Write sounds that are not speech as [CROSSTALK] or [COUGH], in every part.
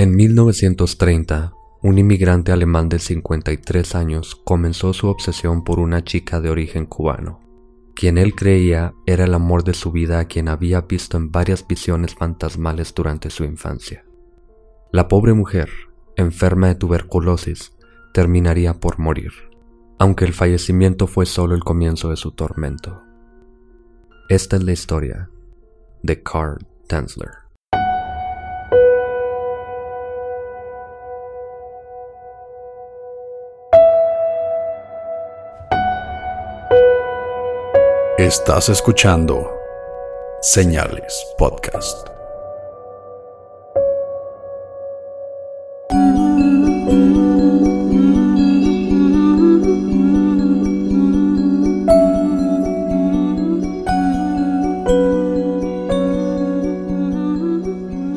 En 1930, un inmigrante alemán de 53 años comenzó su obsesión por una chica de origen cubano, quien él creía era el amor de su vida a quien había visto en varias visiones fantasmales durante su infancia. La pobre mujer, enferma de tuberculosis, terminaría por morir, aunque el fallecimiento fue solo el comienzo de su tormento. Esta es la historia de Carl Tanzler. Estás escuchando Señales Podcast.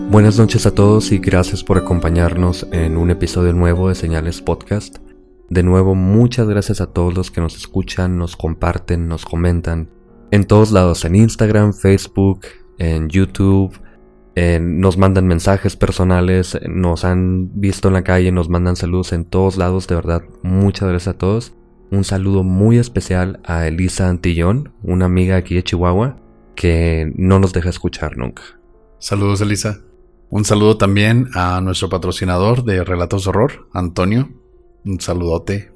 Buenas noches a todos y gracias por acompañarnos en un episodio nuevo de Señales Podcast. De nuevo, muchas gracias a todos los que nos escuchan, nos comparten, nos comentan. En todos lados, en Instagram, Facebook, en YouTube, nos mandan mensajes personales, nos han visto en la calle, nos mandan saludos en todos lados, de verdad, muchas gracias a todos. Un saludo muy especial a Elisa Antillón, una amiga aquí de Chihuahua, que no nos deja escuchar nunca. Saludos Elisa. Un saludo también a nuestro patrocinador de Relatos de Horror, Antonio un saludote.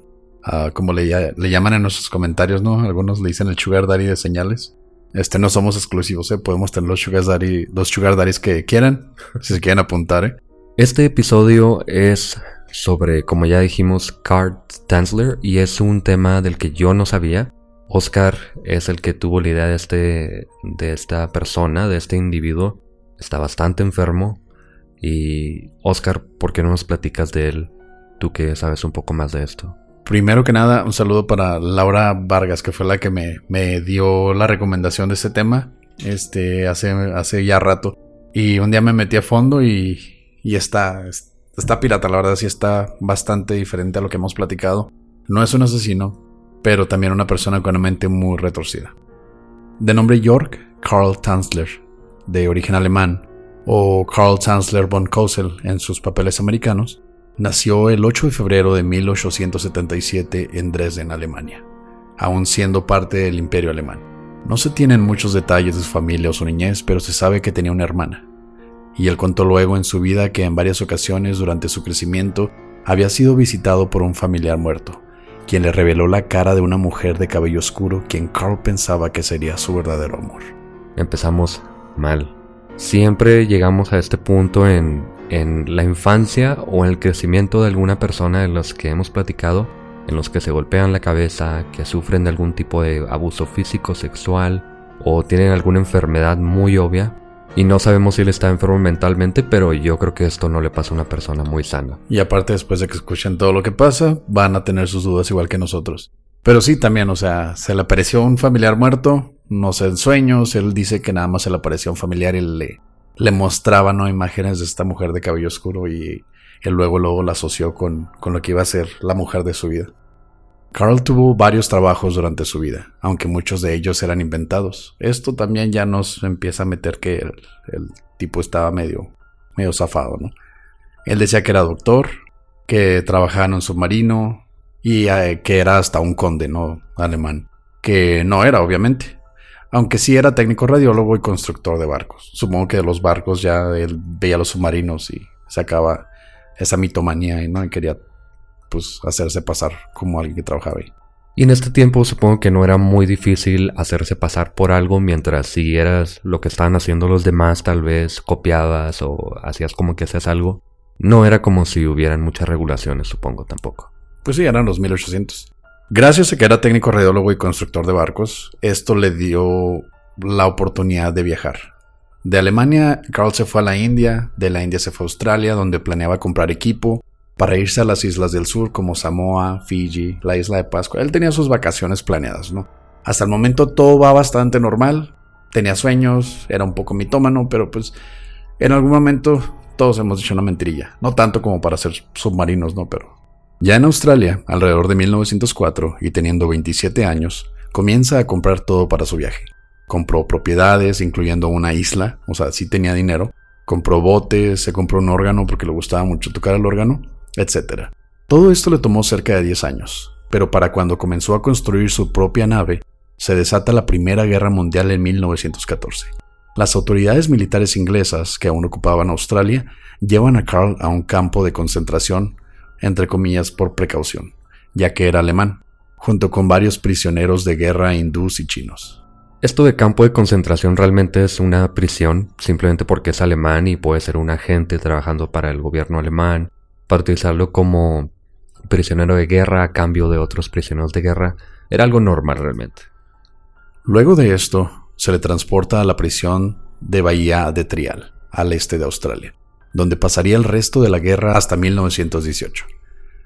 como le, llaman en nuestros comentarios, ¿no? Algunos le dicen el Sugar Daddy de señales. Este no somos exclusivos, ¿eh? Podemos tener los Sugar, Daddy, los sugar Daddies que quieran, [LAUGHS] si se quieren apuntar, ¿eh? Este episodio es sobre, como ya dijimos, Card Tanzler y es un tema del que yo no sabía. Oscar es el que tuvo la idea de, este, de esta persona, de este individuo. Está bastante enfermo. Y Oscar, ¿por qué no nos platicas de él? Tú que sabes un poco más de esto. Primero que nada, un saludo para Laura Vargas, que fue la que me, me dio la recomendación de este tema este, hace, hace ya rato. Y un día me metí a fondo y, y está, está pirata, la verdad sí está bastante diferente a lo que hemos platicado. No es un asesino, pero también una persona con una mente muy retorcida. De nombre York Karl Tanzler, de origen alemán, o Karl Tanzler von Kossel en sus papeles americanos, nació el 8 de febrero de 1877 en Dresden, Alemania, aún siendo parte del imperio alemán. No se tienen muchos detalles de su familia o su niñez, pero se sabe que tenía una hermana. Y él contó luego en su vida que en varias ocasiones durante su crecimiento había sido visitado por un familiar muerto, quien le reveló la cara de una mujer de cabello oscuro quien Carl pensaba que sería su verdadero amor. Empezamos mal. Siempre llegamos a este punto en, en la infancia o en el crecimiento de alguna persona de los que hemos platicado, en los que se golpean la cabeza, que sufren de algún tipo de abuso físico, sexual o tienen alguna enfermedad muy obvia. Y no sabemos si él está enfermo mentalmente, pero yo creo que esto no le pasa a una persona muy sana. Y aparte, después de que escuchen todo lo que pasa, van a tener sus dudas igual que nosotros. Pero sí, también, o sea, se le apareció un familiar muerto, no sé, en sueños, él dice que nada más se le apareció un familiar y le le mostraba ¿no? imágenes de esta mujer de cabello oscuro y él luego, luego la asoció con, con lo que iba a ser la mujer de su vida. Carl tuvo varios trabajos durante su vida, aunque muchos de ellos eran inventados. Esto también ya nos empieza a meter que el, tipo estaba medio, medio zafado, ¿no? Él decía que era doctor, que trabajaba en un submarino y eh, que era hasta un conde, ¿no? Alemán. Que no era, obviamente aunque sí era técnico radiólogo y constructor de barcos. Supongo que de los barcos ya él veía los submarinos y sacaba esa mitomanía y no y quería pues hacerse pasar como alguien que trabajaba ahí. Y en este tiempo supongo que no era muy difícil hacerse pasar por algo mientras siguieras lo que estaban haciendo los demás, tal vez copiabas o hacías como que hacías algo. No era como si hubieran muchas regulaciones, supongo tampoco. Pues sí, eran los 1800. Gracias a que era técnico radiólogo y constructor de barcos, esto le dio la oportunidad de viajar. De Alemania, Carl se fue a la India, de la India se fue a Australia, donde planeaba comprar equipo para irse a las islas del sur como Samoa, Fiji, la isla de Pascua. Él tenía sus vacaciones planeadas, ¿no? Hasta el momento todo va bastante normal. Tenía sueños, era un poco mitómano, pero pues en algún momento todos hemos dicho una mentirilla. No tanto como para ser submarinos, ¿no? Pero ya en Australia, alrededor de 1904 y teniendo 27 años, comienza a comprar todo para su viaje. Compró propiedades, incluyendo una isla, o sea, sí tenía dinero. Compró botes, se compró un órgano porque le gustaba mucho tocar el órgano, etc. Todo esto le tomó cerca de 10 años, pero para cuando comenzó a construir su propia nave, se desata la Primera Guerra Mundial en 1914. Las autoridades militares inglesas que aún ocupaban Australia llevan a Carl a un campo de concentración, entre comillas por precaución, ya que era alemán, junto con varios prisioneros de guerra hindús y chinos. Esto de campo de concentración realmente es una prisión, simplemente porque es alemán y puede ser un agente trabajando para el gobierno alemán, para utilizarlo como prisionero de guerra a cambio de otros prisioneros de guerra, era algo normal realmente. Luego de esto, se le transporta a la prisión de Bahía de Trial, al este de Australia, donde pasaría el resto de la guerra hasta 1918.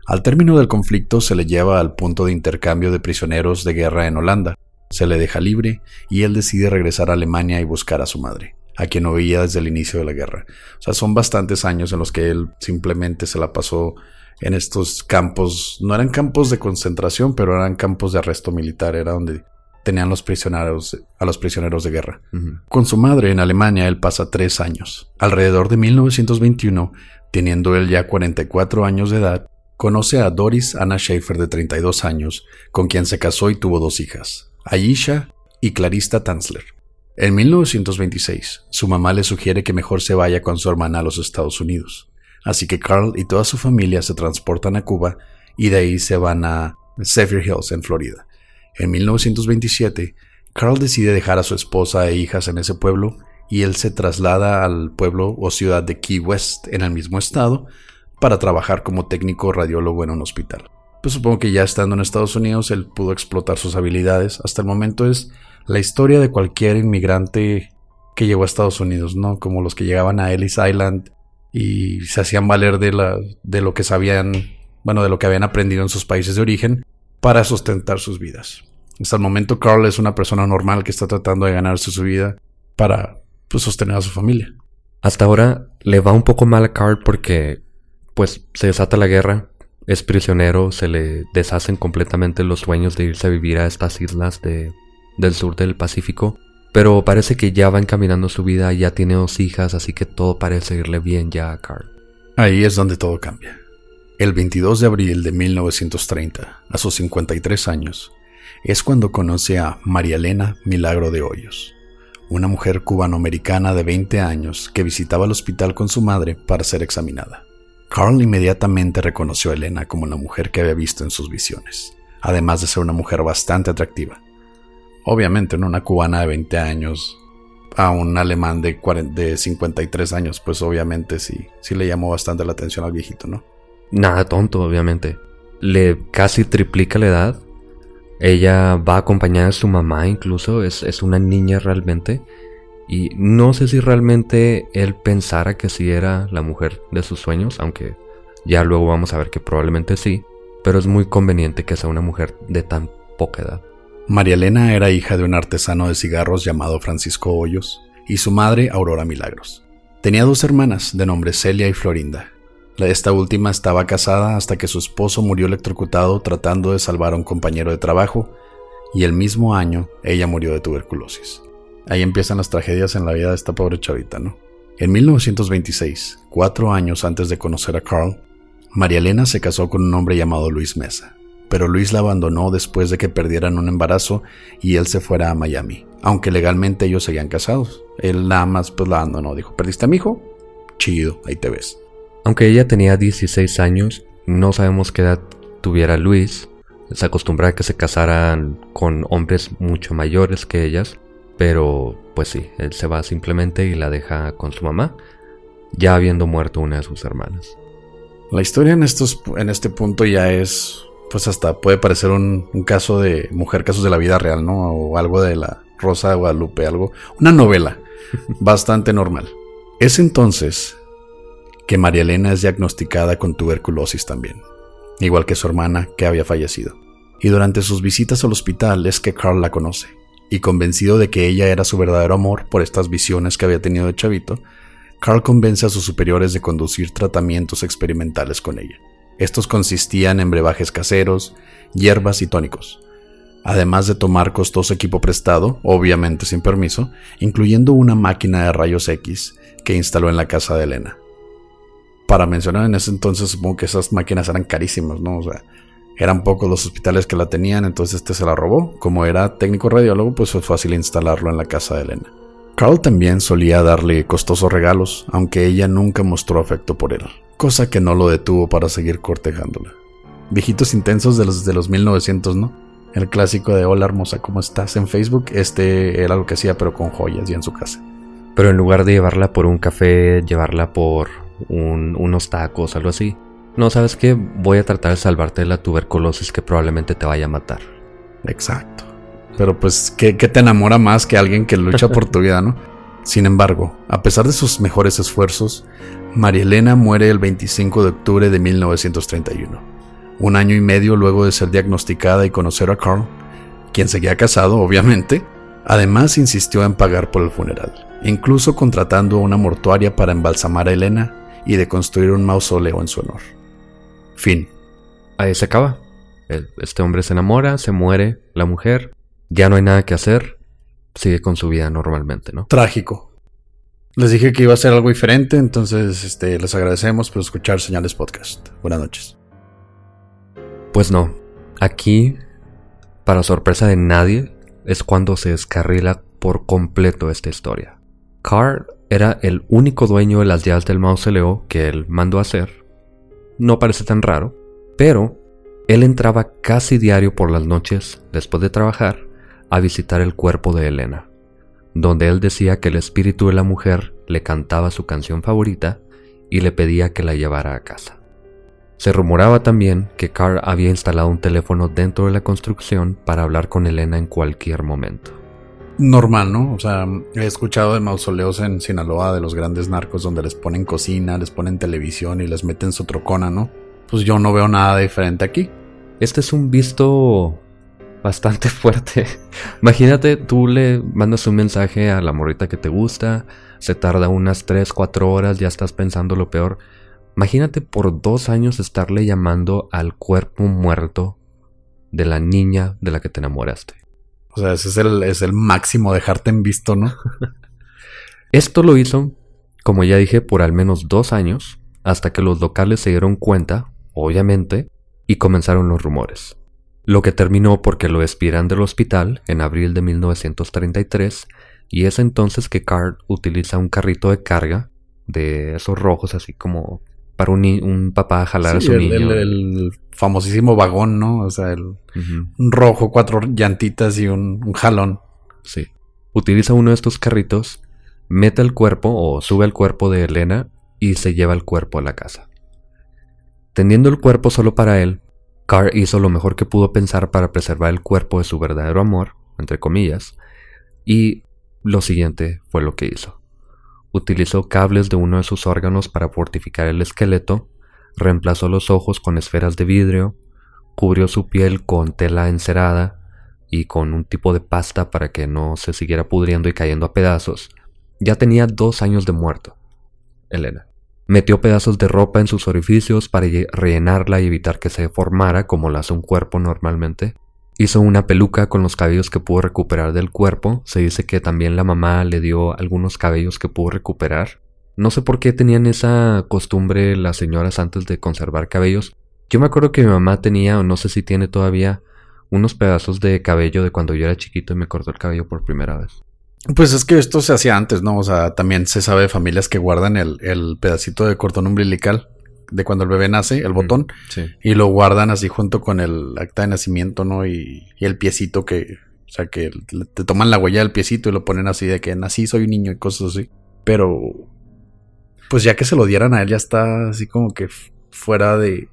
Al término del conflicto se le lleva al punto de intercambio de prisioneros de guerra en Holanda, se le deja libre y él decide regresar a Alemania y buscar a su madre, a quien no veía desde el inicio de la guerra. O sea, son bastantes años en los que él simplemente se la pasó en estos campos, no eran campos de concentración, pero eran campos de arresto militar, era donde tenían los prisioneros, a los prisioneros de guerra. Con su madre en Alemania él pasa tres años. Alrededor de 1921, teniendo él ya 44 años de edad, conoce a Doris Anna Schaefer de 32 años, con quien se casó y tuvo dos hijas, Ayesha y Clarista Tanzler. En 1926, su mamá le sugiere que mejor se vaya con su hermana a los Estados Unidos, así que Carl y toda su familia se transportan a Cuba y de ahí se van a Zephyr Hills, en Florida. En 1927, Carl decide dejar a su esposa e hijas en ese pueblo y él se traslada al pueblo o ciudad de Key West en el mismo estado para trabajar como técnico radiólogo en un hospital pues supongo que ya estando en Estados Unidos él pudo explotar sus habilidades. Hasta el momento es la historia de cualquier inmigrante que llegó a Estados Unidos, ¿no? Como los que llegaban a Ellis Island y se hacían valer de, la, de lo que sabían, bueno, de lo que habían aprendido en sus países de origen para sustentar sus vidas. Hasta el momento Carl es una persona normal que está tratando de ganarse su vida para pues, sostener a su familia. Hasta ahora le va un poco mal a Carl porque pues se desata la guerra, es prisionero, se le deshacen completamente los sueños de irse a vivir a estas islas de, del sur del Pacífico, pero parece que ya va encaminando su vida, ya tiene dos hijas, así que todo parece irle bien ya a Carl. Ahí es donde todo cambia. El 22 de abril de 1930, a sus 53 años, es cuando conoce a María Elena Milagro de Hoyos, una mujer cubanoamericana de 20 años que visitaba el hospital con su madre para ser examinada. Carl inmediatamente reconoció a Elena como la mujer que había visto en sus visiones, además de ser una mujer bastante atractiva. Obviamente, en una cubana de 20 años a un alemán de, de 53 años, pues obviamente sí, sí le llamó bastante la atención al viejito, ¿no? Nada tonto, obviamente. Le casi triplica la edad. Ella va acompañada de su mamá incluso, es, es una niña realmente. Y no sé si realmente él pensara que sí era la mujer de sus sueños, aunque ya luego vamos a ver que probablemente sí, pero es muy conveniente que sea una mujer de tan poca edad. María Elena era hija de un artesano de cigarros llamado Francisco Hoyos y su madre Aurora Milagros. Tenía dos hermanas de nombre Celia y Florinda. Esta última estaba casada hasta que su esposo murió electrocutado tratando de salvar a un compañero de trabajo y el mismo año ella murió de tuberculosis. Ahí empiezan las tragedias en la vida de esta pobre chavita, ¿no? En 1926, cuatro años antes de conocer a Carl, María Elena se casó con un hombre llamado Luis Mesa, pero Luis la abandonó después de que perdieran un embarazo y él se fuera a Miami, aunque legalmente ellos seguían casados. Él nada más pues la abandonó, dijo, ¿perdiste a mi hijo? Chido, ahí te ves. Aunque ella tenía 16 años, no sabemos qué edad tuviera Luis. Se acostumbraba a que se casaran con hombres mucho mayores que ellas, pero pues sí, él se va simplemente y la deja con su mamá, ya habiendo muerto una de sus hermanas. La historia en, estos, en este punto ya es, pues hasta puede parecer un, un caso de mujer, casos de la vida real, ¿no? O algo de la Rosa de Guadalupe, algo, una novela [LAUGHS] bastante normal. Es entonces que María Elena es diagnosticada con tuberculosis también, igual que su hermana que había fallecido. Y durante sus visitas al hospital es que Carl la conoce, y convencido de que ella era su verdadero amor por estas visiones que había tenido de chavito, Carl convence a sus superiores de conducir tratamientos experimentales con ella. Estos consistían en brebajes caseros, hierbas y tónicos, además de tomar costoso equipo prestado, obviamente sin permiso, incluyendo una máquina de rayos X que instaló en la casa de Elena. Para mencionar en ese entonces, supongo que esas máquinas eran carísimas, ¿no? O sea, eran pocos los hospitales que la tenían, entonces este se la robó. Como era técnico radiólogo, pues fue fácil instalarlo en la casa de Elena. Carl también solía darle costosos regalos, aunque ella nunca mostró afecto por él, cosa que no lo detuvo para seguir cortejándola. Viejitos intensos de los de los 1900, ¿no? El clásico de hola hermosa, ¿cómo estás? en Facebook, este era lo que hacía pero con joyas y en su casa. Pero en lugar de llevarla por un café, llevarla por unos tacos, algo así. No, ¿sabes qué? Voy a tratar de salvarte de la tuberculosis que probablemente te vaya a matar. Exacto. Pero pues, ¿qué, te enamora más que alguien que lucha por tu vida, no? [LAUGHS] Sin embargo, a pesar de sus mejores esfuerzos, María Elena muere el 25 de octubre de 1931, un año y medio luego de ser diagnosticada y conocer a Carl, quien seguía casado, obviamente. Además, insistió en pagar por el funeral, incluso contratando una mortuaria para embalsamar a Elena y de construir un mausoleo en su honor. Fin. Ahí se acaba. Este hombre se enamora, se muere, la mujer, ya no hay nada que hacer, sigue con su vida normalmente, ¿no? Trágico. Les dije que iba a ser algo diferente, entonces este, les agradecemos por escuchar Señales Podcast. Buenas noches. Pues no, aquí, para sorpresa de nadie, es cuando se descarrila por completo esta historia. Carl era el único dueño de las llaves del mausoleo que él mandó hacer. No parece tan raro, pero él entraba casi diario por las noches, después de trabajar, a visitar el cuerpo de Elena, donde él decía que el espíritu de la mujer le cantaba su canción favorita y le pedía que la llevara a casa. Se rumoraba también que Carl había instalado un teléfono dentro de la construcción para hablar con Elena en cualquier momento normal, ¿no? O sea, he escuchado de mausoleos en Sinaloa de los grandes narcos donde les ponen cocina, les ponen televisión y les meten su trocona, ¿no? Pues yo no veo nada diferente aquí. Este es un visto bastante [LAUGHS] fuerte. Imagínate, tú le mandas un mensaje a la morrita que te gusta, se tarda unas 3, 4 horas, ya estás pensando lo peor. Imagínate por dos años estarle llamando al cuerpo muerto de la niña de la que te enamoraste. O sea, ese es el, es el máximo dejarte en visto, ¿no? [LAUGHS] Esto lo hizo, como ya dije, por al menos dos años, hasta que los locales se dieron cuenta, obviamente, y comenzaron los rumores. Lo que terminó porque lo despidan del hospital en abril de 1933, y es entonces que Carl utiliza un carrito de carga de esos rojos, así como para un, papá jalar a su niño. El, famosísimo vagón, ¿no? O sea, el un rojo, cuatro llantitas y un, jalón. Sí. Utiliza uno de estos carritos, mete el cuerpo o sube el cuerpo de Elena y se lleva el cuerpo a la casa. Teniendo el cuerpo solo para él, Carr hizo lo mejor que pudo pensar para preservar el cuerpo de su verdadero amor, entre comillas, y lo siguiente fue lo que hizo. Utilizó cables de uno de sus órganos para fortificar el esqueleto, reemplazó los ojos con esferas de vidrio, cubrió su piel con tela encerada y con un tipo de pasta para que no se siguiera pudriendo y cayendo a pedazos. Ya tenía dos años de muerto. Elena. Metió pedazos de ropa en sus orificios para rellenarla y evitar que se deformara como lo hace un cuerpo normalmente. Hizo una peluca con los cabellos que pudo recuperar del cuerpo. Se dice que también la mamá le dio algunos cabellos que pudo recuperar. No sé por qué tenían esa costumbre las señoras antes de conservar cabellos. Yo me acuerdo que mi mamá tenía, o no sé si tiene todavía, unos pedazos de cabello de cuando yo era chiquito y me cortó el cabello por primera vez. Pues es que esto se hacía antes, ¿no? O sea, también se sabe de familias que guardan el, el pedacito de cordón umbilical de cuando el bebé nace, el botón, Sí. y lo guardan así junto con el acta de nacimiento, ¿no? Y, y el piecito que, o sea, que te toman la huella del piecito y lo ponen así de que nací, soy un niño y cosas así. Pero, pues ya que se lo dieran a él, ya está así como que fuera de,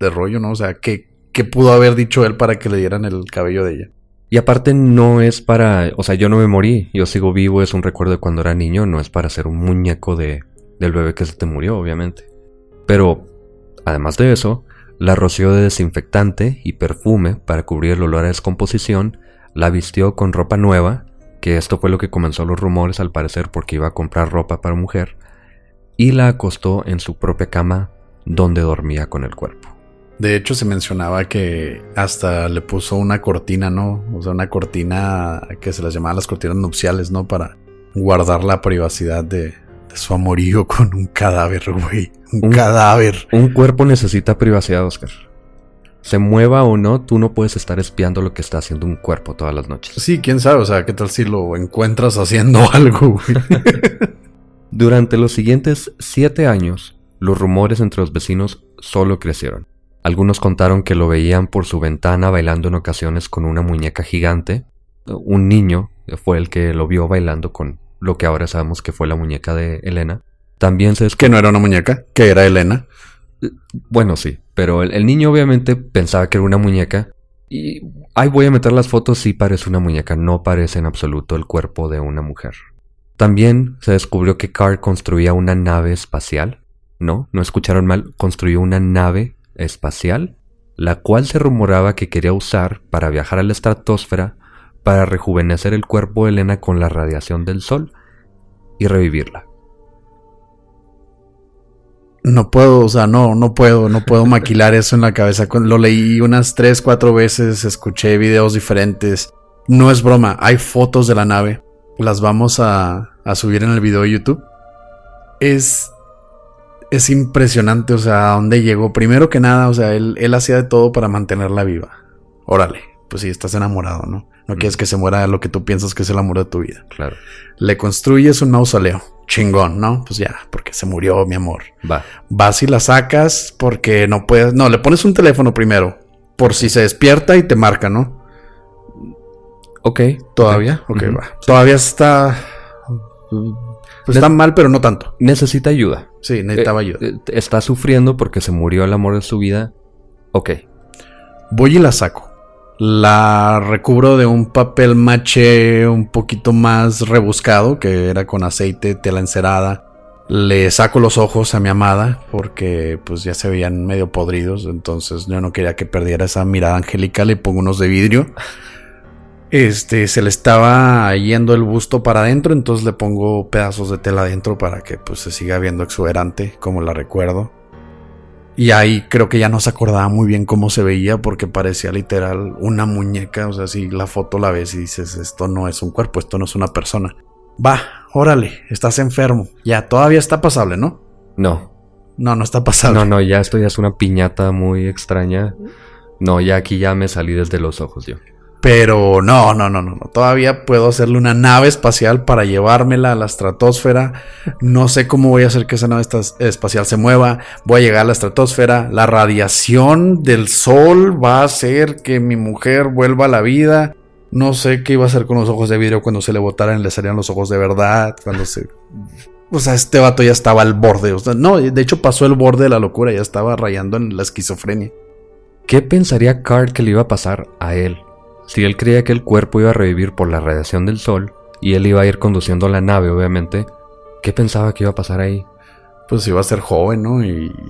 de rollo, ¿no? O sea, ¿qué, ¿qué pudo haber dicho él para que le dieran el cabello de ella? Y aparte no es para, o sea, yo no me morí, yo sigo vivo, es un recuerdo de cuando era niño, no es para ser un muñeco de, del bebé que se te murió, obviamente. Pero, además de eso, la roció de desinfectante y perfume para cubrir el olor a descomposición, la vistió con ropa nueva, que esto fue lo que comenzó los rumores al parecer porque iba a comprar ropa para mujer, y la acostó en su propia cama donde dormía con el cuerpo. De hecho, se mencionaba que hasta le puso una cortina, ¿no? O sea, una cortina que se las llamaba las cortinas nupciales, ¿no? Para guardar la privacidad de, su amorío con un cadáver, güey. Un, Un- cadáver. Un cuerpo necesita privacidad, Oscar. Se mueva o no, tú no puedes estar espiando lo que está haciendo un cuerpo todas las noches. Sí, quién sabe, o sea, ¿qué tal si lo encuentras haciendo [LAUGHS] algo, güey? [LAUGHS] Durante los siguientes siete años, los rumores entre los vecinos solo crecieron. Algunos contaron que lo veían por su ventana bailando en ocasiones con una muñeca gigante. Un niño fue el que lo vio bailando con lo que ahora sabemos que fue la muñeca de Elena. También se que no era una muñeca, que era Elena. Bueno, sí, pero el, el niño obviamente pensaba que era una muñeca. Y ahí voy a meter las fotos, sí parece una muñeca, no parece en absoluto el cuerpo de una mujer. También se descubrió que Carr construía una nave espacial. No, no escucharon mal, construyó una nave espacial, la cual se rumoraba que quería usar para viajar a la estratosfera para rejuvenecer el cuerpo de Elena con la radiación del sol y revivirla. No puedo, o sea, no, no puedo, no puedo [LAUGHS] maquilar eso en la cabeza. Lo leí unas tres, cuatro veces, escuché videos diferentes. No es broma, hay fotos de la nave. Las vamos a, a subir en el video de YouTube. Es, es impresionante, o sea, a dónde llegó. Primero que nada, o sea, él, él hacía de todo para mantenerla viva. Órale, pues sí, estás enamorado, ¿no? No quieres que se muera lo que tú piensas que es el amor de tu vida. Claro, Le construyes un mausoleo. Chingón, ¿no? Pues ya, porque se murió mi amor va. vas y la sacas porque no puedes. No, le pones un teléfono primero. Por si se despierta y te marca, ¿no? Ok. Todavía. Ok, va. Todavía está. Pues está mal, pero no tanto. Necesita ayuda. Sí, necesitaba Eh, ayuda. eh, está sufriendo porque se murió el amor de su vida. Ok. Voy y la saco. La recubro de un papel maché un poquito más rebuscado, que era con aceite, tela encerada. Le saco los ojos a mi amada porque pues ya se veían medio podridos, entonces yo no quería que perdiera esa mirada angelical, le pongo unos de vidrio. Este, se le estaba yendo el busto para adentro, entonces le pongo pedazos de tela adentro para que pues se siga viendo exuberante, como la recuerdo. Y ahí creo que ya no se acordaba muy bien cómo se veía porque parecía literal una muñeca. O sea, si la foto la ves y dices, esto no es un cuerpo, esto no es una persona. Va, órale, estás enfermo. Ya, todavía está pasable, ¿no? No. No, no está pasable. No, no, ya esto ya es una piñata muy extraña. No, ya aquí ya me salí desde los ojos yo. Pero no, no, no, no. Todavía puedo hacerle una nave espacial para llevármela a la estratosfera. No sé cómo voy a hacer que esa nave espacial se mueva. Voy a llegar a la estratosfera. La radiación del sol va a hacer que mi mujer vuelva a la vida. No sé qué iba a hacer con los ojos de vidrio cuando se le botaran le salían los ojos de verdad. Cuando se. O sea, este vato ya estaba al borde. No, de hecho pasó el borde de la locura. Ya estaba rayando en la esquizofrenia. ¿Qué pensaría Card que le iba a pasar a él? Si él creía que el cuerpo iba a revivir por la radiación del sol y él iba a ir conduciendo la nave, obviamente, ¿qué pensaba que iba a pasar ahí? Pues iba a ser joven, ¿no? Y. [LAUGHS]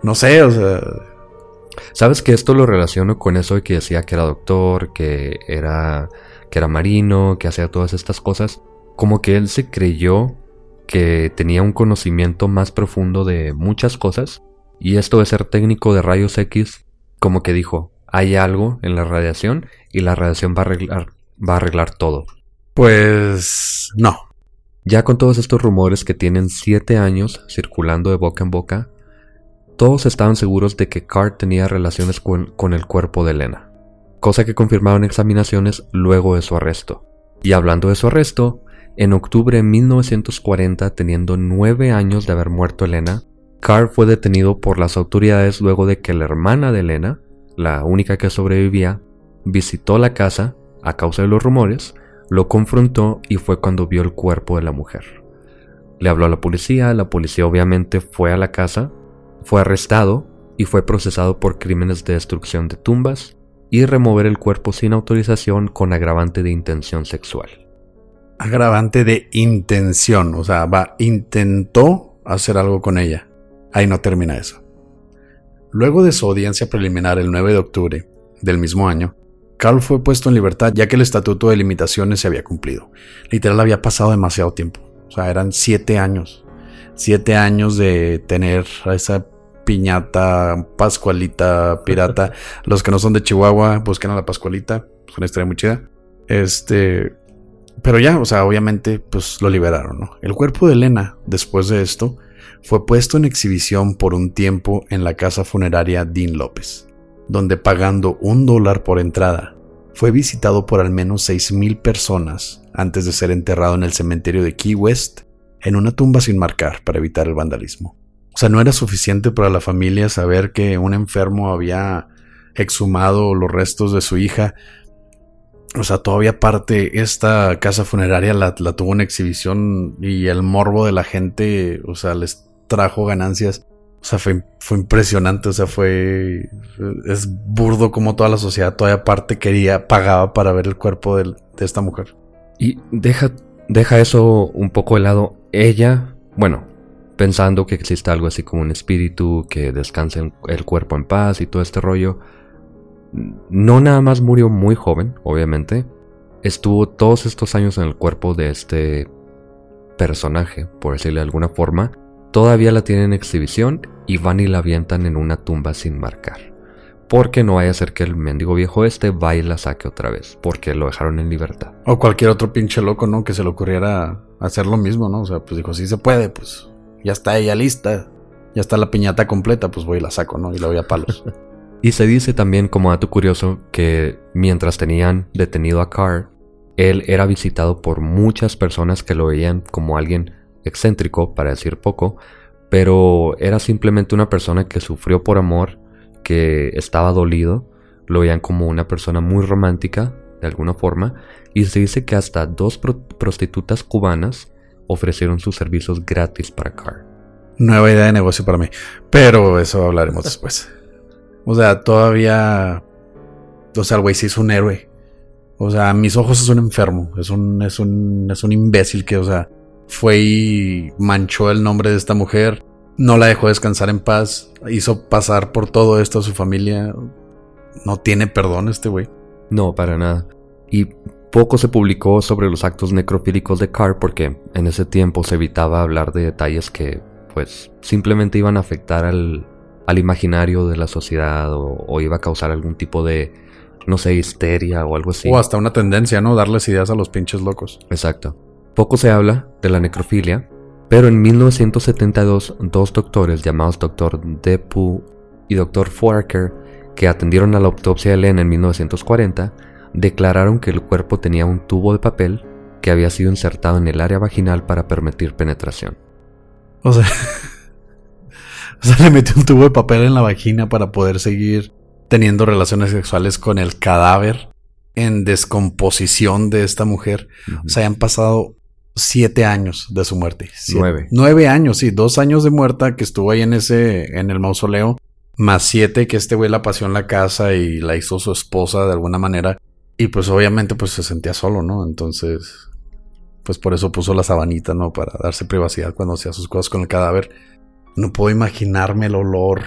No sé, o sea. ¿Sabes que esto lo relaciono con eso de que decía que era doctor, que era que era marino, que hacía todas estas cosas? Como que él se creyó que tenía un conocimiento más profundo de muchas cosas y esto de ser técnico de rayos X, como que dijo, hay algo en la radiación y la radiación va a arreglar todo. Pues. No. Ya con todos estos rumores que tienen 7 años circulando de boca en boca, todos estaban seguros de que Card tenía relaciones con, con el cuerpo de Elena, cosa que confirmaron examinaciones luego de su arresto. Y hablando de su arresto, en octubre de 1940, teniendo 9 años de haber muerto Elena, Carr fue detenido por las autoridades luego de que la hermana de Elena, la única que sobrevivía, visitó la casa a causa de los rumores, lo confrontó y fue cuando vio el cuerpo de la mujer. Le habló a la policía, la policía obviamente fue a la casa, fue arrestado y fue procesado por crímenes de destrucción de tumbas y remover el cuerpo sin autorización con agravante de intención sexual. Agravante de intención, o sea, va, intentó hacer algo con ella. Ahí no termina eso. Luego de su audiencia preliminar el 9 de octubre del mismo año, Carl fue puesto en libertad ya que el estatuto de limitaciones se había cumplido. Literal había pasado demasiado tiempo. O sea, eran siete años. Siete años de tener a esa piñata, pascualita, pirata. [LAUGHS] Los que no son de Chihuahua, busquen a la pascualita. Es una historia muy chida. Este. Pero ya, o sea, obviamente, pues lo liberaron, ¿no? El cuerpo de Elena, después de esto, fue puesto en exhibición por un tiempo en la casa funeraria Dean López, donde pagando un dólar por entrada, fue visitado por al menos 6.000 personas antes de ser enterrado en el cementerio de Key West en una tumba sin marcar para evitar el vandalismo. O sea, no era suficiente para la familia saber que un enfermo había exhumado los restos de su hija. O sea, todavía parte esta casa funeraria la, la tuvo en exhibición y el morbo de la gente, o sea, les trajo ganancias. O sea, fue, fue impresionante, o sea, fue... Es burdo como toda la sociedad todavía aparte quería, pagaba para ver el cuerpo de, de esta mujer. Y deja, deja eso un poco de lado. Ella, bueno, pensando que existe algo así como un espíritu que descanse el cuerpo en paz y todo este rollo. No nada más murió muy joven, obviamente. Estuvo todos estos años en el cuerpo de este personaje, por decirle de alguna forma. Todavía la tienen en exhibición y van y la avientan en una tumba sin marcar. Porque no vaya a ser que el mendigo viejo este vaya y la saque otra vez, porque lo dejaron en libertad. O cualquier otro pinche loco, ¿no? Que se le ocurriera hacer lo mismo, ¿no? O sea, pues dijo, sí se puede, pues ya está ella lista, ya está la piñata completa, pues voy y la saco, ¿no? Y la voy a palos. [LAUGHS] y se dice también, como dato curioso, que mientras tenían detenido a Carr, él era visitado por muchas personas que lo veían como alguien excéntrico, para decir poco, pero era simplemente una persona que sufrió por amor, que estaba dolido, lo veían como una persona muy romántica, de alguna forma, y se dice que hasta dos prostitutas cubanas ofrecieron sus servicios gratis para Carr. Nueva idea de negocio para mí, pero eso hablaremos [LAUGHS] después. O sea, todavía... O sea, el güey sí es un héroe. O sea, a mis ojos es un enfermo, es un, es un, es un imbécil que, o sea, fue y manchó el nombre de esta mujer, no la dejó descansar en paz, hizo pasar por todo esto a su familia. No tiene perdón este güey. No, para nada. Y poco se publicó sobre los actos necrofílicos de Carr porque en ese tiempo se evitaba hablar de detalles que pues simplemente iban a afectar al, al imaginario de la sociedad o, o, iba a causar algún tipo de, no sé, histeria o algo así. O hasta una tendencia, ¿no? Darles ideas a los pinches locos. Exacto. Poco se habla de la necrofilia, pero en 1972 dos doctores llamados Dr. Depu y Dr. Forker, que atendieron a la autopsia de Elena en 1940, declararon que el cuerpo tenía un tubo de papel que había sido insertado en el área vaginal para permitir penetración. O sea, [LAUGHS] o sea, le metió un tubo de papel en la vagina para poder seguir teniendo relaciones sexuales con el cadáver en descomposición de esta mujer. O sea, han pasado siete años de su muerte. nueve. Nueve años, sí. Dos años de muerta que estuvo ahí en ese, en el mausoleo. Más siete que este güey la pasó en la casa y la hizo su esposa de alguna manera. Y pues obviamente pues se sentía solo, ¿no? Entonces, pues por eso puso la sabanita, ¿no? Para darse privacidad cuando hacía sus cosas con el cadáver. No puedo imaginarme el olor.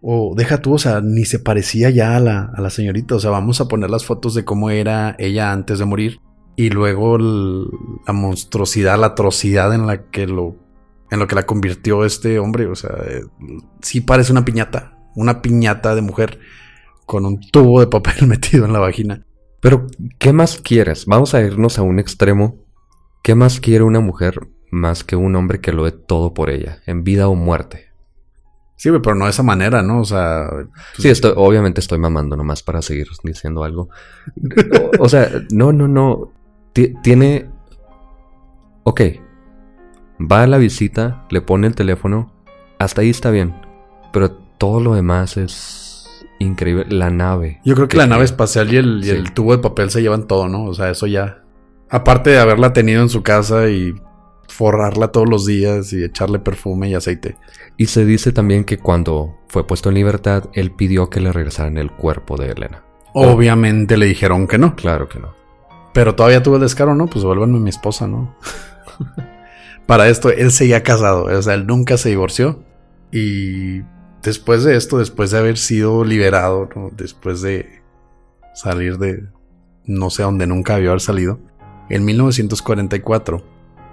O deja tú, o sea, ni se parecía ya a la, a la señorita. O sea, vamos a poner las fotos de cómo era ella antes de morir y luego la monstruosidad, la atrocidad en la que lo en lo que la convirtió este hombre, o sea, eh, sí parece una piñata, una piñata de mujer con un tubo de papel [LAUGHS] metido en la vagina. Pero ¿qué más quieres? Vamos a irnos a un extremo. ¿Qué más quiere una mujer más que un hombre que lo dé todo por ella, en vida o muerte? Sí, pero no de esa manera, ¿no? O sea. Pues... Sí, estoy, obviamente estoy mamando nomás para seguir diciendo algo. [LAUGHS] o, o sea, no, no, no tiene... Ok. Va a la visita, le pone el teléfono, hasta ahí está bien. Pero todo lo demás es increíble. La nave. Yo creo que la nave espacial y, el, y el tubo de papel se llevan todo, ¿no? O sea, eso ya. Aparte de haberla tenido en su casa y forrarla todos los días y echarle perfume y aceite. Y se dice también que cuando fue puesto en libertad, él pidió que le regresaran el cuerpo de Elena. Obviamente le dijeron que no. Claro que no. Pero todavía tuvo el descaro, ¿no? Pues vuélvanme mi esposa, ¿no? [LAUGHS] Para esto, él seguía casado. O sea, él nunca se divorció. Y después de esto, después de haber sido liberado. Después de salir de no sé dónde nunca había haber salido, en 1944,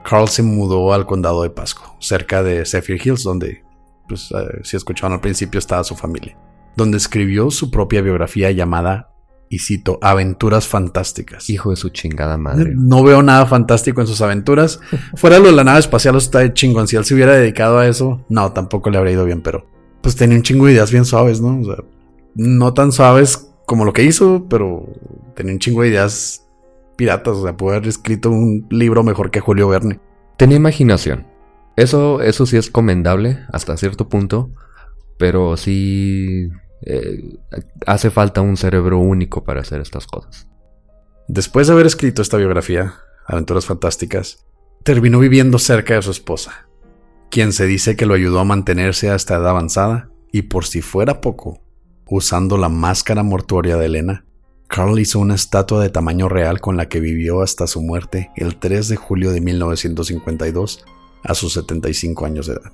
Carl se mudó al condado de Pasco, cerca de Zephyr Hills, donde, pues, eh, si escucharon al principio, estaba su familia, donde escribió su propia biografía llamada, y cito, Aventuras Fantásticas. Hijo de su chingada madre. No veo nada fantástico en sus aventuras. Fuera lo de la nave espacial, está de chingón. Si él se hubiera dedicado a eso, no, tampoco le habría ido bien, pero pues tenía un chingo de ideas bien suaves, ¿no? O sea, no tan suaves como lo que hizo, pero tenía un chingo de ideas piratas. O sea, pudo haber escrito un libro mejor que Julio Verne. Tenía imaginación. Eso, eso sí es comendable hasta cierto punto. Pero sí. Eh, hace falta un cerebro único para hacer estas cosas. Después de haber escrito esta biografía, Aventuras Fantásticas, terminó viviendo cerca de su esposa, quien se dice que lo ayudó a mantenerse hasta edad avanzada, y por si fuera poco, usando la máscara mortuoria de Elena, Carl hizo una estatua de tamaño real con la que vivió hasta su muerte el 3 de julio de 1952 a sus 75 años de edad.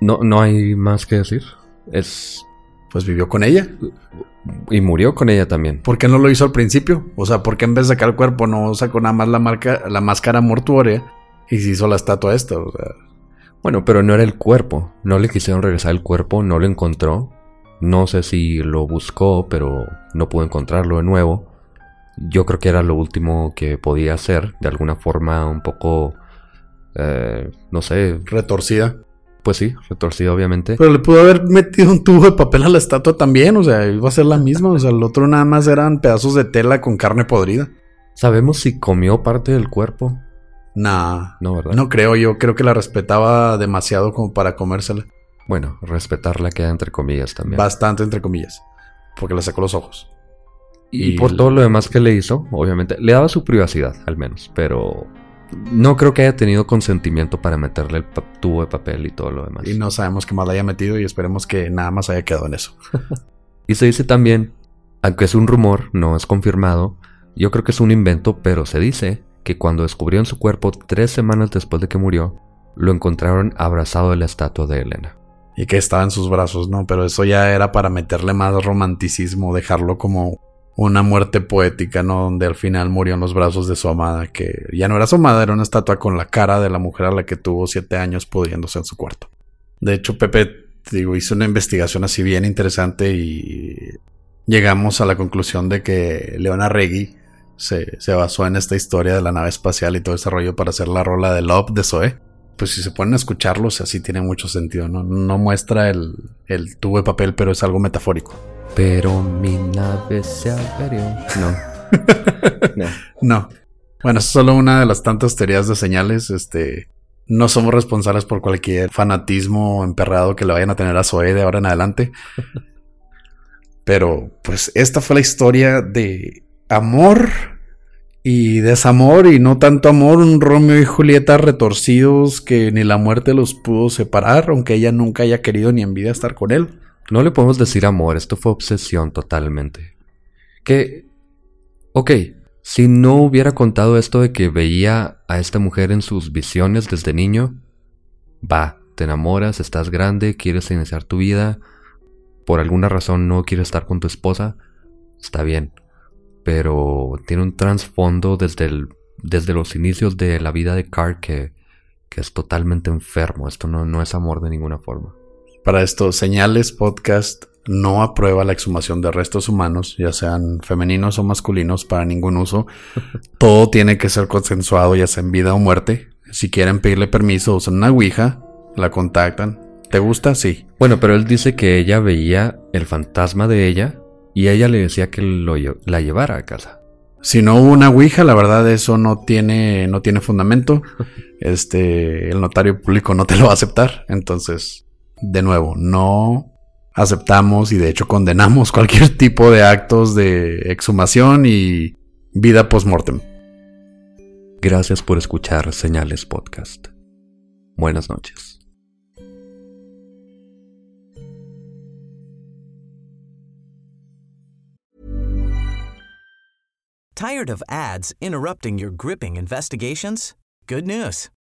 No, no hay más que decir. Es. Pues vivió con ella. Y murió con ella también. ¿Por qué no lo hizo al principio? O sea, ¿por qué en vez de sacar el cuerpo no sacó nada más la, marca, la máscara mortuoria y se hizo la estatua esta? O sea, Bueno, pero no era el cuerpo. No le quisieron regresar el cuerpo, no lo encontró. No sé si lo buscó, pero no pudo encontrarlo de nuevo. Yo creo que era lo último que podía hacer, de alguna forma un poco, eh, no sé, retorcida. Pues sí, retorcido obviamente. Pero le pudo haber metido un tubo de papel a la estatua también. O sea, iba a ser la misma. O sea, el otro nada más eran pedazos de tela con carne podrida. ¿Sabemos si comió parte del cuerpo? Nah. No, ¿verdad? No creo, yo creo que la respetaba demasiado como para comérsela. Bueno, respetarla queda entre comillas también. Bastante, entre comillas. Porque le sacó los ojos. Y, Y por el- todo lo demás que le hizo, obviamente, le daba su privacidad, al menos, pero no creo que haya tenido consentimiento para meterle el tubo de papel y todo lo demás. Y no sabemos qué más le haya metido y esperemos que nada más haya quedado en eso. [LAUGHS] Y se dice también, aunque es un rumor, no es confirmado, yo creo que es un invento, pero se dice que cuando descubrieron su cuerpo tres semanas después de que murió, lo encontraron abrazado de la estatua de Elena. Y que estaba en sus brazos, ¿no? Pero eso ya era para meterle más romanticismo, dejarlo como una muerte poética, ¿no? Donde al final murió en los brazos de su amada, que ya no era su amada, era una estatua con la cara de la mujer a la que tuvo siete años pudriéndose en su cuarto. De hecho, Pepe, hizo una investigación así bien interesante y llegamos a la conclusión de que Leona Reggie se, se basó en esta historia de la nave espacial y todo ese rollo para hacer la rola de Love de Zoe pues si se ponen a escucharlo, tiene mucho sentido, ¿no? No muestra el, el tubo de papel, pero es algo metafórico. Pero mi nave se averió. No. [LAUGHS] no. No. Bueno, es solo una de las tantas teorías de señales. Este. No somos responsables por cualquier fanatismo emperrado que le vayan a tener a Zoe de ahora en adelante. [LAUGHS] Pero, pues, esta fue la historia de amor y desamor, y no tanto amor, un Romeo y Julieta retorcidos que ni la muerte los pudo separar, aunque ella nunca haya querido ni en vida estar con él. No le podemos decir amor, esto fue obsesión totalmente. Que, ok, si no hubiera contado esto de que veía a esta mujer en sus visiones desde niño, va, te enamoras, estás grande, quieres iniciar tu vida, por alguna razón no quieres estar con tu esposa, está bien, pero tiene un trasfondo desde, el, desde los inicios de la vida de Carr que, que es totalmente enfermo, esto no, no es amor de ninguna forma. Para esto, Señales Podcast no aprueba la exhumación de restos humanos, ya sean femeninos o masculinos, para ningún uso. [LAUGHS] Todo tiene que ser consensuado, ya sea en vida o muerte. Si quieren pedirle permiso, usan una Ouija, la contactan. ¿Te gusta? Sí. Bueno, pero él dice que ella veía el fantasma de ella y ella le decía que lo, la llevara a casa. Si no hubo una Ouija, la verdad eso no tiene, no tiene fundamento. [LAUGHS] Este, el notario público no te lo va a aceptar. Entonces, de nuevo, no aceptamos y de hecho condenamos [LAUGHS] cualquier tipo de actos de exhumación y vida post-mortem. Gracias por escuchar Señales Podcast. Buenas noches. Tired of ads interrupting your gripping investigations? Good news.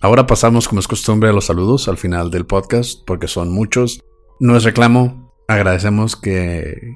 Ahora pasamos, como es costumbre, a los saludos al final del podcast, porque son muchos. No es reclamo, agradecemos que,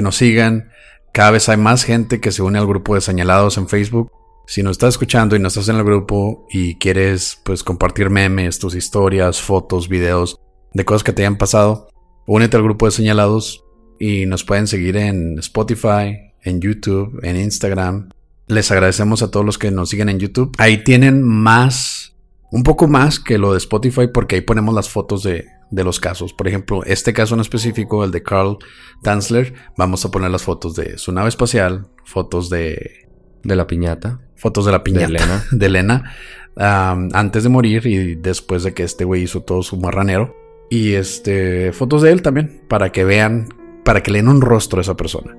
nos sigan. Cada vez hay más gente que se une al grupo de señalados en Facebook. Si nos estás escuchando y no estás en el grupo y quieres pues compartir memes, tus historias, fotos, videos de cosas que te hayan pasado, únete al grupo de señalados y nos pueden seguir en Spotify, en YouTube, en Instagram. Les agradecemos a todos los que nos siguen en YouTube. Ahí tienen más un poco más que lo de Spotify porque ahí ponemos las fotos de, los casos. Por ejemplo, este caso en específico, el de Carl Tanzler, vamos a poner las fotos de su nave espacial, fotos de... De la piñata. Fotos de la piñata. [LAUGHS] De Elena. antes de morir y después de que este güey hizo todo su marranero. Y este, fotos de él también, para que vean, para que leen un rostro a esa persona.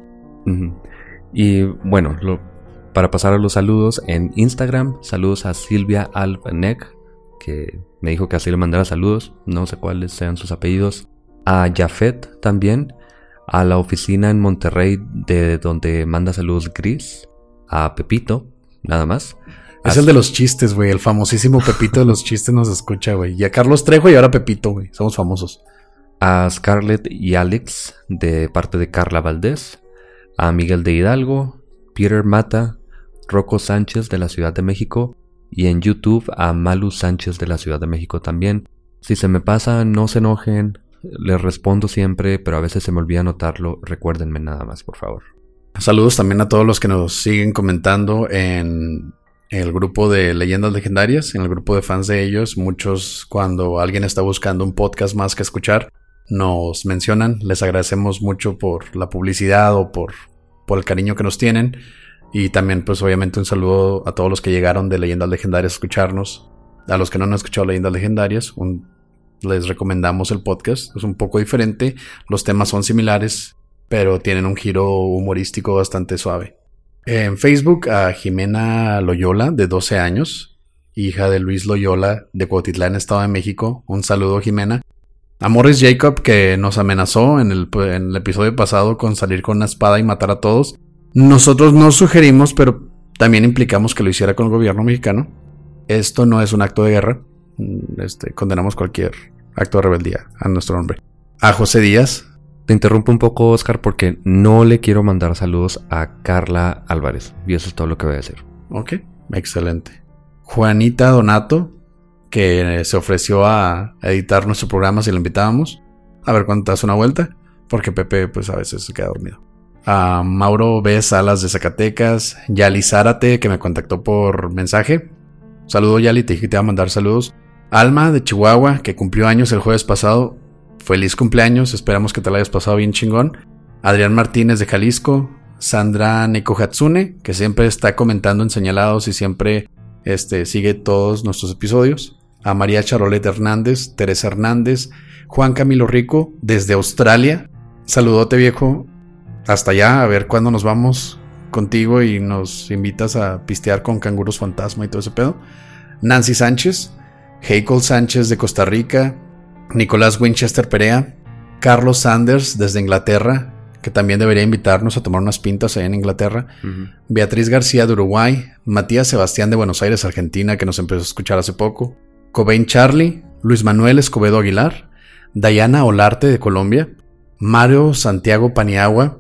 Y bueno, para pasar a los saludos en Instagram, saludos a Silvia Alvanek, que me dijo que así le mandara saludos, no sé cuáles sean sus apellidos, a Jafet también, a la oficina en Monterrey de donde manda saludos Gris, a Pepito, nada más. Es el de los chistes, güey, el famosísimo Pepito de los chistes nos escucha, güey. Y a Carlos Trejo y ahora Pepito, güey, somos famosos. A Scarlett y Alex de parte de Carla Valdés, a Miguel de Hidalgo, Peter Mata, Rocco Sánchez de la Ciudad de México, y en YouTube a Malu Sánchez de la Ciudad de México también. Si se me pasa, no se enojen, les respondo siempre, pero a veces se me olvida anotarlo, recuérdenme nada más, por favor. Saludos también a todos los que nos siguen comentando en el grupo de leyendas legendarias, en el grupo de fans de ellos. Muchos cuando alguien está buscando un podcast más que escuchar, nos mencionan. Les agradecemos mucho por la publicidad o por, por el cariño que nos tienen. Y también, pues obviamente un saludo a todos los que llegaron de Leyendas Legendarias a escucharnos. A los que no han escuchado Leyendas Legendarias, les recomendamos el podcast. Es un poco diferente, los temas son similares, pero tienen un giro humorístico bastante suave. En Facebook a Jimena Loyola, de 12 años, hija de Luis Loyola, de Cuautitlán, Estado de México. Un saludo, Jimena. A Morris Jacob, que nos amenazó en el, en el episodio pasado con salir con una espada y matar a todos. Nosotros no sugerimos, pero también implicamos que lo hiciera con el gobierno mexicano. Esto no es un acto de guerra. Mm, este, condenamos cualquier acto de rebeldía a nuestro nombre. A José Díaz. Te interrumpo un poco, Oscar, porque no le quiero mandar saludos a Carla Álvarez. Y eso es todo lo que voy a decir. Ok, excelente. Juanita Donato, que se ofreció a editar nuestro programa si lo invitábamos. A ver cuándo te das una vuelta. Porque Pepe, pues a veces se queda dormido a Mauro B. Salas de Zacatecas, Yali Zárate, que me contactó por mensaje. Saludo Yali, te dije que te iba a mandar saludos. Alma de Chihuahua, que cumplió años el jueves pasado. Feliz cumpleaños, esperamos que te lo hayas pasado bien chingón. Adrián Martínez de Jalisco, Sandra Neko Hatsune, que siempre está comentando en señalados y siempre este, sigue todos nuestros episodios. A María Charolet Hernández, Teresa Hernández, Juan Camilo Rico, desde Australia. Saludote viejo, hasta allá, a ver cuándo nos vamos contigo y nos invitas a pistear con canguros fantasma y todo ese pedo. Nancy Sánchez, Heikel Sánchez de Costa Rica, Nicolás Winchester Perea, Carlos Sanders desde Inglaterra, que también debería invitarnos a tomar unas pintas allá en Inglaterra, Beatriz García de Uruguay, Matías Sebastián de Buenos Aires, Argentina, que nos empezó a escuchar hace poco, Cobain Charlie, Luis Manuel Escobedo Aguilar, Dayana Olarte de Colombia, Mario Santiago Paniagua,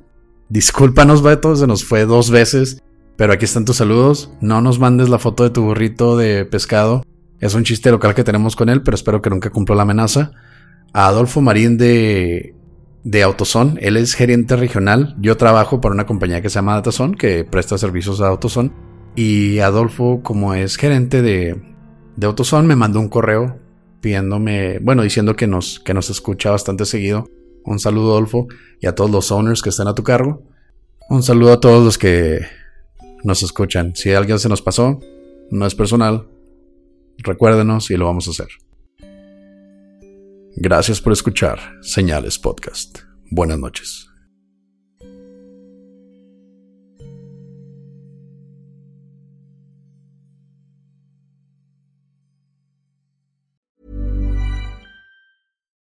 Discúlpanos, Beto, se nos fue dos veces. Pero aquí están tus saludos. No nos mandes la foto de tu burrito de pescado. Es un chiste local que tenemos con él, pero espero que nunca cumpla la amenaza. A Adolfo Marín de de AutoZone. Él es gerente regional. Yo trabajo para una compañía que se llama DataZone, que presta servicios a AutoZone. Y Adolfo, como es gerente de, de AutoZone, me mandó un correo pidiéndome, bueno, diciendo que nos, que nos escucha bastante seguido. Un saludo, Adolfo, y a todos los owners que están a tu cargo. Un saludo a todos los que nos escuchan. Si alguien se nos pasó, no es personal. Recuérdenos y lo vamos a hacer. Gracias por escuchar Señales Podcast. Buenas noches.